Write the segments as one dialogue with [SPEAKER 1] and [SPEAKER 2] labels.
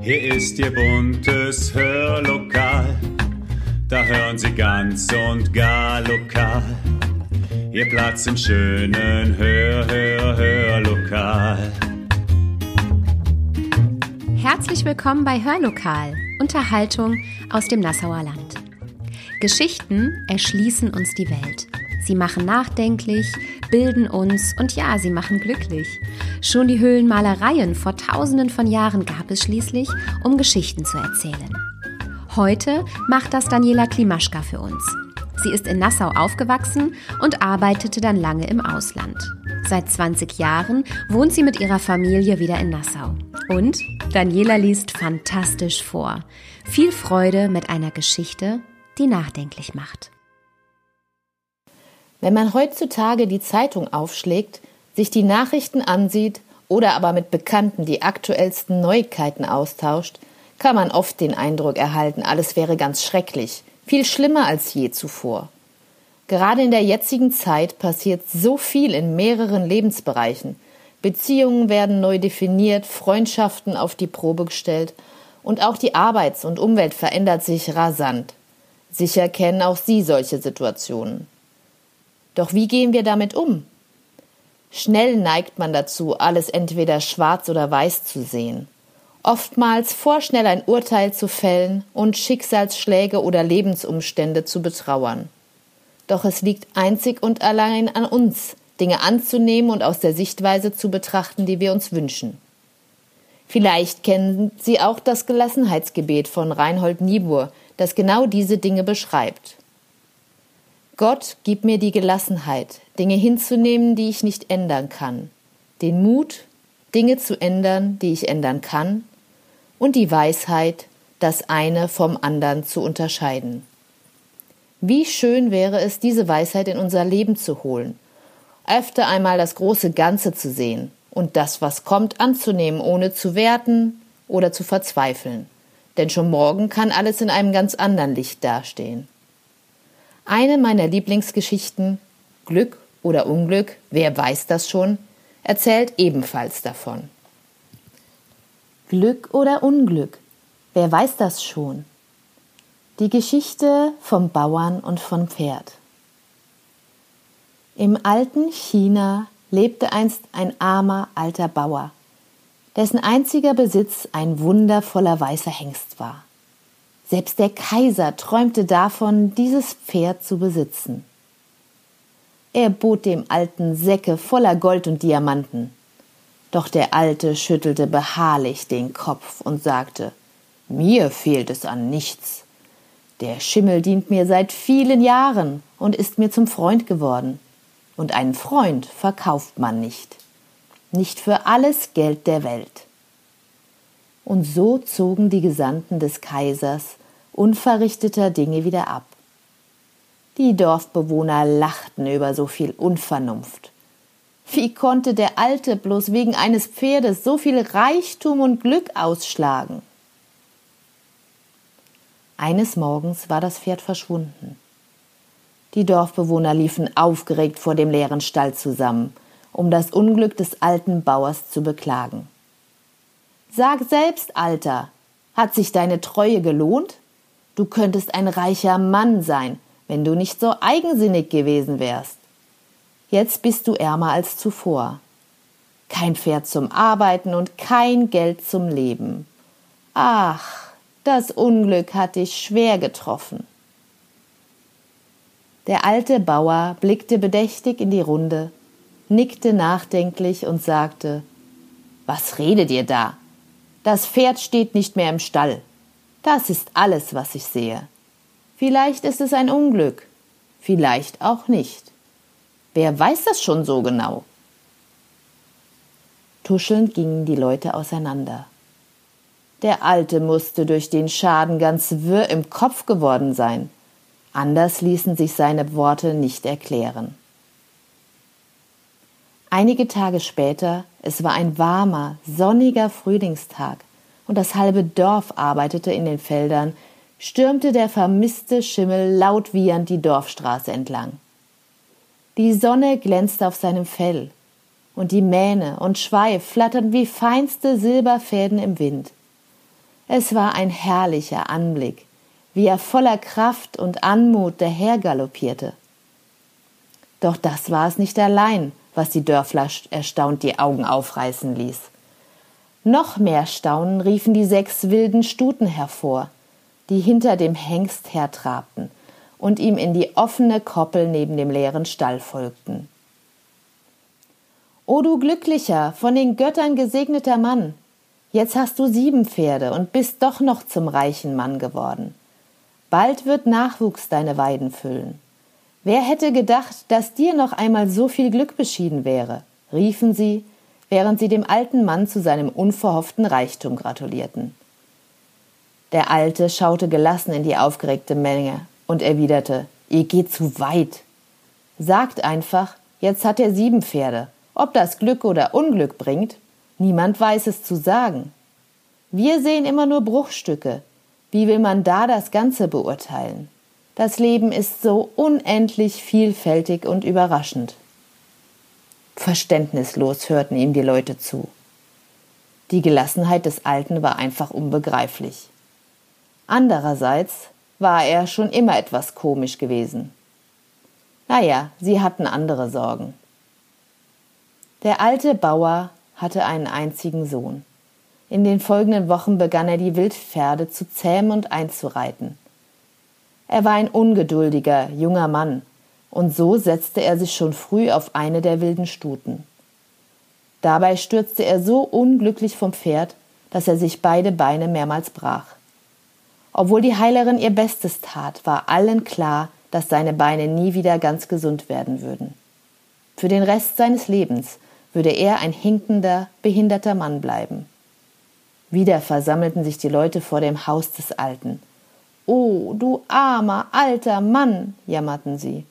[SPEAKER 1] Hier ist Ihr buntes Hörlokal, da hören Sie ganz und gar lokal. Ihr Platz im schönen Hör, Hör, Hörlokal.
[SPEAKER 2] Herzlich willkommen bei Hörlokal, Unterhaltung aus dem Nassauer Land. Geschichten erschließen uns die Welt. Sie machen nachdenklich, bilden uns und ja, sie machen glücklich. Schon die Höhlenmalereien vor tausenden von Jahren gab es schließlich, um Geschichten zu erzählen. Heute macht das Daniela Klimaschka für uns. Sie ist in Nassau aufgewachsen und arbeitete dann lange im Ausland. Seit 20 Jahren wohnt sie mit ihrer Familie wieder in Nassau. Und Daniela liest fantastisch vor. Viel Freude mit einer Geschichte, die nachdenklich macht.
[SPEAKER 3] Wenn man heutzutage die Zeitung aufschlägt, sich die Nachrichten ansieht oder aber mit Bekannten die aktuellsten Neuigkeiten austauscht, kann man oft den Eindruck erhalten, alles wäre ganz schrecklich, viel schlimmer als je zuvor. Gerade in der jetzigen Zeit passiert so viel in mehreren Lebensbereichen. Beziehungen werden neu definiert, Freundschaften auf die Probe gestellt und auch die Arbeits- und Umwelt verändert sich rasant. Sicher kennen auch Sie solche Situationen. Doch wie gehen wir damit um? Schnell neigt man dazu, alles entweder schwarz oder weiß zu sehen. Oftmals vorschnell ein Urteil zu fällen und Schicksalsschläge oder Lebensumstände zu betrauern. Doch es liegt einzig und allein an uns, Dinge anzunehmen und aus der Sichtweise zu betrachten, die wir uns wünschen. Vielleicht kennen Sie auch das Gelassenheitsgebet von Reinhold Niebuhr, das genau diese Dinge beschreibt. Gott, gib mir die Gelassenheit, Dinge hinzunehmen, die ich nicht ändern kann, den Mut, Dinge zu ändern, die ich ändern kann, und die Weisheit, das eine vom anderen zu unterscheiden. Wie schön wäre es, diese Weisheit in unser Leben zu holen, öfter einmal das große Ganze zu sehen und das, was kommt, anzunehmen, ohne zu werten oder zu verzweifeln. Denn schon morgen kann alles in einem ganz anderen Licht dastehen. Eine meiner Lieblingsgeschichten, Glück oder Unglück, wer weiß das schon, erzählt ebenfalls davon. Glück oder Unglück, wer weiß das schon? Die Geschichte vom Bauern und vom Pferd. Im alten China lebte einst ein armer alter Bauer, dessen einziger Besitz ein wundervoller weißer Hengst war. Selbst der Kaiser träumte davon, dieses Pferd zu besitzen. Er bot dem Alten Säcke voller Gold und Diamanten. Doch der Alte schüttelte beharrlich den Kopf und sagte Mir fehlt es an nichts. Der Schimmel dient mir seit vielen Jahren und ist mir zum Freund geworden. Und einen Freund verkauft man nicht. Nicht für alles Geld der Welt. Und so zogen die Gesandten des Kaisers unverrichteter Dinge wieder ab. Die Dorfbewohner lachten über so viel Unvernunft. Wie konnte der Alte bloß wegen eines Pferdes so viel Reichtum und Glück ausschlagen? Eines Morgens war das Pferd verschwunden. Die Dorfbewohner liefen aufgeregt vor dem leeren Stall zusammen, um das Unglück des alten Bauers zu beklagen. Sag selbst, Alter, hat sich deine Treue gelohnt? Du könntest ein reicher Mann sein, wenn du nicht so eigensinnig gewesen wärst. Jetzt bist du ärmer als zuvor. Kein Pferd zum Arbeiten und kein Geld zum Leben. Ach, das Unglück hat dich schwer getroffen. Der alte Bauer blickte bedächtig in die Runde, nickte nachdenklich und sagte Was redet ihr da? Das Pferd steht nicht mehr im Stall. Das ist alles, was ich sehe. Vielleicht ist es ein Unglück, vielleicht auch nicht. Wer weiß das schon so genau? Tuschelnd gingen die Leute auseinander. Der Alte musste durch den Schaden ganz wirr im Kopf geworden sein. Anders ließen sich seine Worte nicht erklären. Einige Tage später, es war ein warmer, sonniger Frühlingstag, und das halbe Dorf arbeitete in den Feldern, stürmte der vermisste Schimmel laut wiehernd die Dorfstraße entlang. Die Sonne glänzte auf seinem Fell, und die Mähne und Schweif flatterten wie feinste Silberfäden im Wind. Es war ein herrlicher Anblick, wie er voller Kraft und Anmut dahergaloppierte. Doch das war es nicht allein, was die Dörfler erstaunt die Augen aufreißen ließ. Noch mehr Staunen riefen die sechs wilden Stuten hervor, die hinter dem Hengst hertrabten und ihm in die offene Koppel neben dem leeren Stall folgten. O du glücklicher, von den Göttern gesegneter Mann, jetzt hast du sieben Pferde und bist doch noch zum reichen Mann geworden. Bald wird Nachwuchs deine Weiden füllen. Wer hätte gedacht, dass dir noch einmal so viel Glück beschieden wäre? riefen sie, während sie dem alten Mann zu seinem unverhofften Reichtum gratulierten. Der Alte schaute gelassen in die aufgeregte Menge und erwiderte, ihr geht zu weit. Sagt einfach, jetzt hat er sieben Pferde. Ob das Glück oder Unglück bringt, niemand weiß es zu sagen. Wir sehen immer nur Bruchstücke. Wie will man da das Ganze beurteilen? Das Leben ist so unendlich vielfältig und überraschend. Verständnislos hörten ihm die Leute zu. Die Gelassenheit des Alten war einfach unbegreiflich. Andererseits war er schon immer etwas komisch gewesen. Naja, sie hatten andere Sorgen. Der alte Bauer hatte einen einzigen Sohn. In den folgenden Wochen begann er die Wildpferde zu zähmen und einzureiten. Er war ein ungeduldiger, junger Mann, und so setzte er sich schon früh auf eine der wilden Stuten. Dabei stürzte er so unglücklich vom Pferd, dass er sich beide Beine mehrmals brach. Obwohl die Heilerin ihr Bestes tat, war allen klar, dass seine Beine nie wieder ganz gesund werden würden. Für den Rest seines Lebens würde er ein hinkender, behinderter Mann bleiben. Wieder versammelten sich die Leute vor dem Haus des Alten. Oh, du armer, alter Mann, jammerten sie.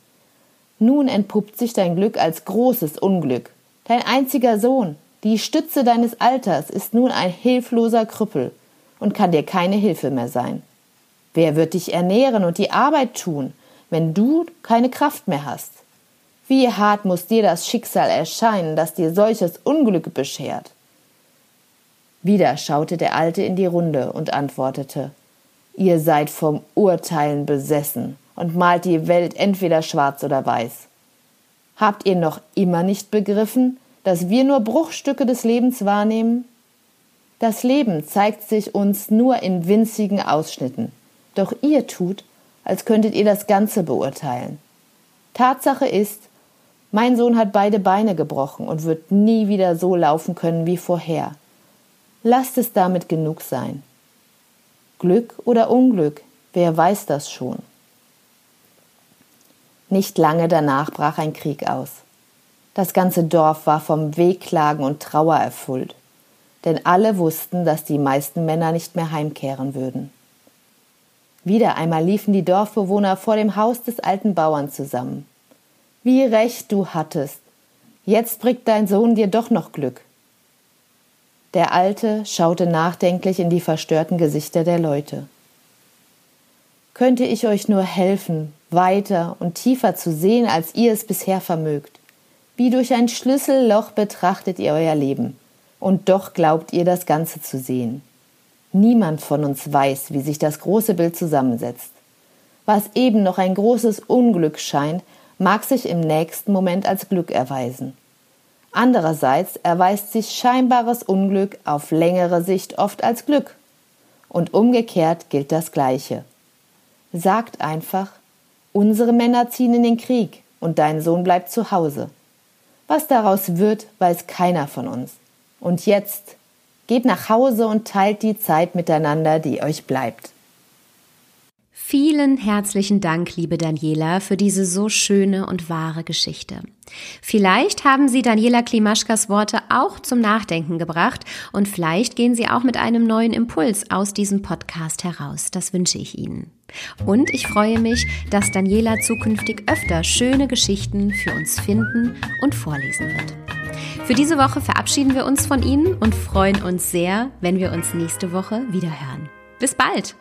[SPEAKER 3] Nun entpuppt sich dein Glück als großes Unglück. Dein einziger Sohn, die Stütze deines Alters, ist nun ein hilfloser Krüppel und kann dir keine Hilfe mehr sein. Wer wird dich ernähren und die Arbeit tun, wenn du keine Kraft mehr hast? Wie hart muss dir das Schicksal erscheinen, das dir solches Unglück beschert? Wieder schaute der Alte in die Runde und antwortete Ihr seid vom Urteilen besessen und malt die Welt entweder schwarz oder weiß. Habt ihr noch immer nicht begriffen, dass wir nur Bruchstücke des Lebens wahrnehmen? Das Leben zeigt sich uns nur in winzigen Ausschnitten, doch ihr tut, als könntet ihr das Ganze beurteilen. Tatsache ist, mein Sohn hat beide Beine gebrochen und wird nie wieder so laufen können wie vorher. Lasst es damit genug sein. Glück oder Unglück, wer weiß das schon? Nicht lange danach brach ein Krieg aus. Das ganze Dorf war vom Wehklagen und Trauer erfüllt, denn alle wussten, dass die meisten Männer nicht mehr heimkehren würden. Wieder einmal liefen die Dorfbewohner vor dem Haus des alten Bauern zusammen. Wie recht du hattest. Jetzt bringt dein Sohn dir doch noch Glück. Der Alte schaute nachdenklich in die verstörten Gesichter der Leute. Könnte ich euch nur helfen, weiter und tiefer zu sehen, als ihr es bisher vermögt. Wie durch ein Schlüsselloch betrachtet ihr euer Leben, und doch glaubt ihr das Ganze zu sehen. Niemand von uns weiß, wie sich das große Bild zusammensetzt. Was eben noch ein großes Unglück scheint, mag sich im nächsten Moment als Glück erweisen. Andererseits erweist sich scheinbares Unglück auf längere Sicht oft als Glück. Und umgekehrt gilt das Gleiche. Sagt einfach, unsere Männer ziehen in den Krieg und dein Sohn bleibt zu Hause. Was daraus wird, weiß keiner von uns. Und jetzt geht nach Hause und teilt die Zeit miteinander, die euch bleibt.
[SPEAKER 2] Vielen herzlichen Dank, liebe Daniela, für diese so schöne und wahre Geschichte. Vielleicht haben Sie Daniela Klimaschkas Worte auch zum Nachdenken gebracht und vielleicht gehen Sie auch mit einem neuen Impuls aus diesem Podcast heraus. Das wünsche ich Ihnen. Und ich freue mich, dass Daniela zukünftig öfter schöne Geschichten für uns finden und vorlesen wird. Für diese Woche verabschieden wir uns von Ihnen und freuen uns sehr, wenn wir uns nächste Woche wieder hören. Bis bald!